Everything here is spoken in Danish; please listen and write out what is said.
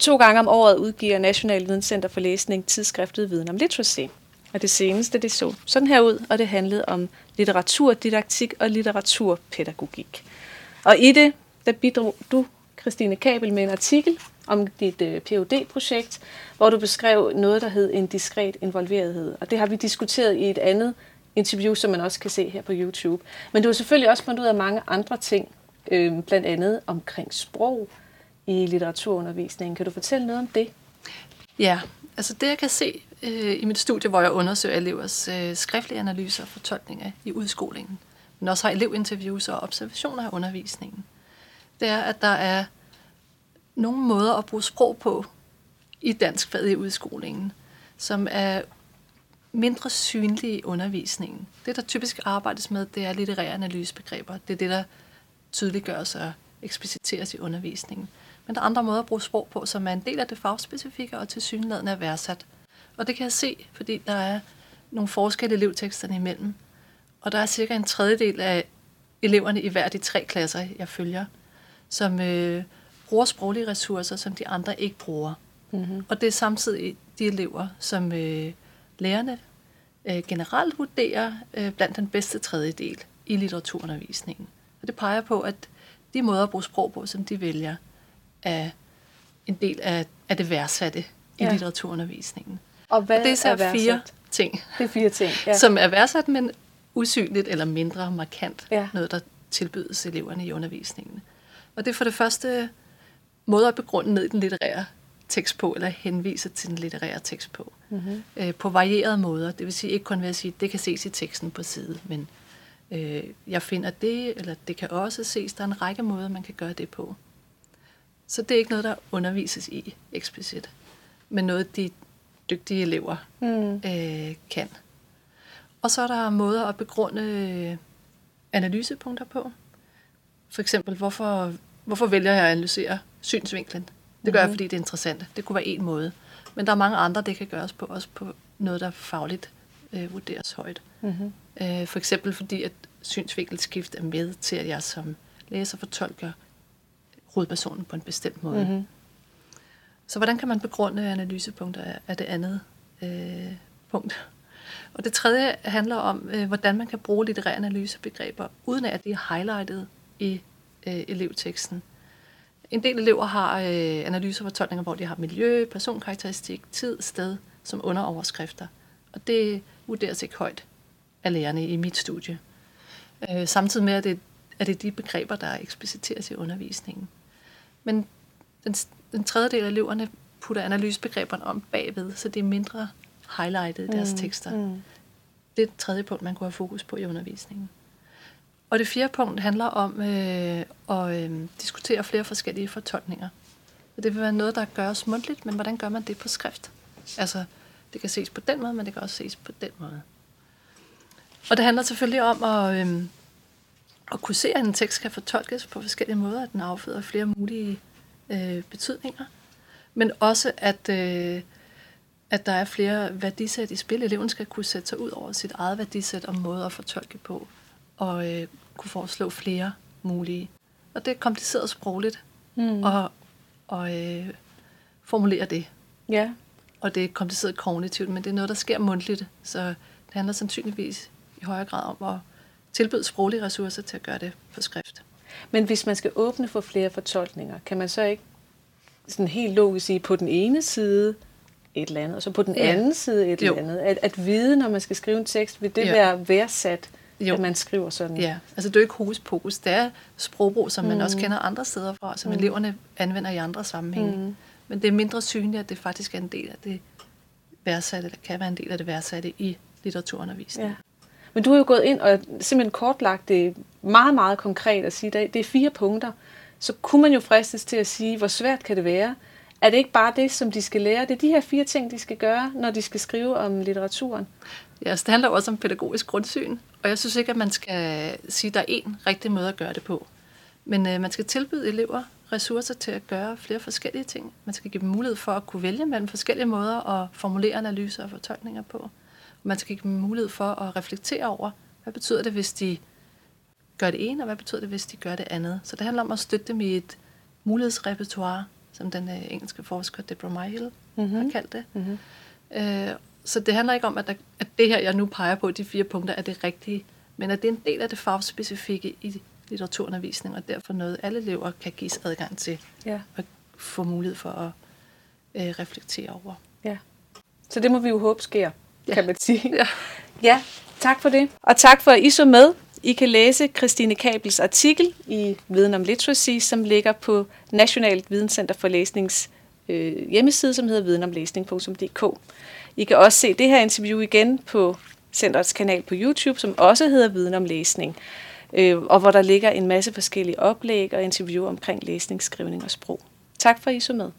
To gange om året udgiver National Videnscenter for Læsning tidsskriftet Viden om Literacy. Og det seneste, det så sådan her ud, og det handlede om litteraturdidaktik og litteraturpædagogik. Og i det, der bidrog du, Christine Kabel, med en artikel om dit øh, phd projekt hvor du beskrev noget, der hed en diskret involverethed. Og det har vi diskuteret i et andet interview, som man også kan se her på YouTube. Men du har selvfølgelig også fundet ud af mange andre ting, øh, blandt andet omkring sprog i litteraturundervisningen. Kan du fortælle noget om det? Ja, altså det jeg kan se øh, i mit studie, hvor jeg undersøger elevers øh, skriftlige analyser og fortolkninger i udskolingen, men også har elevinterviews og observationer af undervisningen, det er, at der er nogle måder at bruge sprog på i dansk fag i udskolingen, som er mindre synlige i undervisningen. Det, der typisk arbejdes med, det er litterære analysebegreber. Det er det, der tydeliggøres og ekspliciteres i undervisningen. Men der er andre måder at bruge sprog på, som er en del af det fagspecifikke og til synligheden er værdsat. Og det kan jeg se, fordi der er nogle forskelle elevteksterne imellem. Og der er cirka en tredjedel af eleverne i hver af de tre klasser, jeg følger, som øh, bruger sproglige ressourcer, som de andre ikke bruger. Mm-hmm. Og det er samtidig de elever, som øh, lærerne øh, generelt vurderer øh, blandt den bedste tredjedel i litteraturundervisningen. Og det peger på, at de måder at bruge sprog på, som de vælger, er en del af, af det værdsatte i ja. litteraturundervisningen. Og hvad og det er, så er fire ting, det er fire ting ja. som er værdsat, men usynligt eller mindre markant. Ja. Noget, der tilbydes eleverne i undervisningen. Og det er for det første måder at begrunde ned i den litterære tekst på, eller henvise til den litterære tekst på. Mm-hmm. Øh, på varierede måder. Det vil sige ikke kun ved at sige, det kan ses i teksten på side, men øh, jeg finder det, eller det kan også ses. Der er en række måder, man kan gøre det på. Så det er ikke noget, der undervises i eksplicit, men noget, de dygtige elever mm. øh, kan. Og så er der måder at begrunde øh, analysepunkter på. For eksempel, hvorfor, hvorfor vælger jeg at analysere synsvinklen? Det gør mm. jeg, mhm. fordi det er interessant. Det kunne være en måde. Men der er mange andre, det kan gøres på, også på noget, der fagligt øh, vurderes højt. Mm-hmm. Øh, for eksempel fordi, at synsvinkelskift er med til, at jeg som læser fortolker hovedpersonen på en bestemt måde. Mm-hmm. Så hvordan kan man begrunde analysepunkter af det andet øh, punkt? Og det tredje handler om, øh, hvordan man kan bruge litterære analysebegreber, uden at de er highlightet i øh, elevteksten. En del elever har øh, analyser og fortolkninger, hvor de har miljø, personkarakteristik, tid, sted som underoverskrifter. Og det vurderes ikke højt af lærerne i mit studie. Øh, samtidig med, at det, at det er de begreber, der ekspliciteres i undervisningen. Men den, den tredje del af eleverne putter analysebegreberne om bagved, så det er mindre highlightet i deres mm, tekster. Mm. Det er et tredje punkt, man kunne have fokus på i undervisningen. Og det fjerde punkt handler om øh, at øh, diskutere flere forskellige fortolkninger. Så det vil være noget, der gøres mundtligt, men hvordan gør man det på skrift? Altså, det kan ses på den måde, men det kan også ses på den måde. Og det handler selvfølgelig om at, øh, at kunne se, at en tekst kan fortolkes på forskellige måder, at den afføder flere mulige øh, betydninger, men også at, øh, at der er flere værdisæt i spil. Eleven skal kunne sætte sig ud over sit eget værdisæt og måde at fortolke på, og øh, kunne foreslå flere mulige. Og det er kompliceret sprogligt mm. og, og øh, formulere det. Ja. Og det er kompliceret kognitivt, men det er noget, der sker mundtligt, så det handler sandsynligvis i højere grad om at tilbyde sproglige ressourcer til at gøre det på skrift. Men hvis man skal åbne for flere fortolkninger, kan man så ikke sådan helt logisk sige på den ene side et eller andet, og så på den ja. anden side et jo. eller andet? At, at vide, når man skal skrive en tekst, vil det ja. være værdsat, jo. at man skriver sådan? Ja, altså det er ikke hokus pokus. Det er sprogbrug, som mm. man også kender andre steder fra, som mm. eleverne anvender i andre sammenhænge. Mm. Men det er mindre synligt, at det faktisk er en del af det værdsatte, eller kan være en del af det værdsatte i litteraturundervisningen. Ja. Men du har jo gået ind og simpelthen kortlagt det meget, meget konkret at sige, at det er fire punkter. Så kunne man jo fristes til at sige, hvor svært kan det være? Er det ikke bare det, som de skal lære? Det er de her fire ting, de skal gøre, når de skal skrive om litteraturen. Ja, så det handler også om pædagogisk grundsyn. Og jeg synes ikke, at man skal sige, at der er én rigtig måde at gøre det på. Men øh, man skal tilbyde elever ressourcer til at gøre flere forskellige ting. Man skal give dem mulighed for at kunne vælge mellem forskellige måder at formulere analyser og fortolkninger på. Man skal give dem mulighed for at reflektere over, hvad betyder det, hvis de gør det ene, og hvad betyder det, hvis de gør det andet. Så det handler om at støtte dem i et mulighedsrepertoire som den øh, engelske forsker Deborah Myhill mm-hmm. har kaldt det. Mm-hmm. Øh, så det handler ikke om, at, der, at det her, jeg nu peger på, de fire punkter, er det rigtige, men at det er en del af det fagspecifikke i litteraturundervisning, og derfor noget, alle elever kan gives adgang til ja. at få mulighed for at øh, reflektere over. Ja. Så det må vi jo håbe sker, ja. kan man sige. Ja. ja, tak for det. Og tak for, at I så med. I kan læse Christine Kabels artikel i Viden om Literacy, som ligger på Nationalt Videnscenter for Læsnings øh, hjemmeside, som hedder videnomlæsning.dk. I kan også se det her interview igen på centerets kanal på YouTube, som også hedder Viden om Læsning, øh, og hvor der ligger en masse forskellige oplæg og interview omkring læsning, skrivning og sprog. Tak for, at I så med.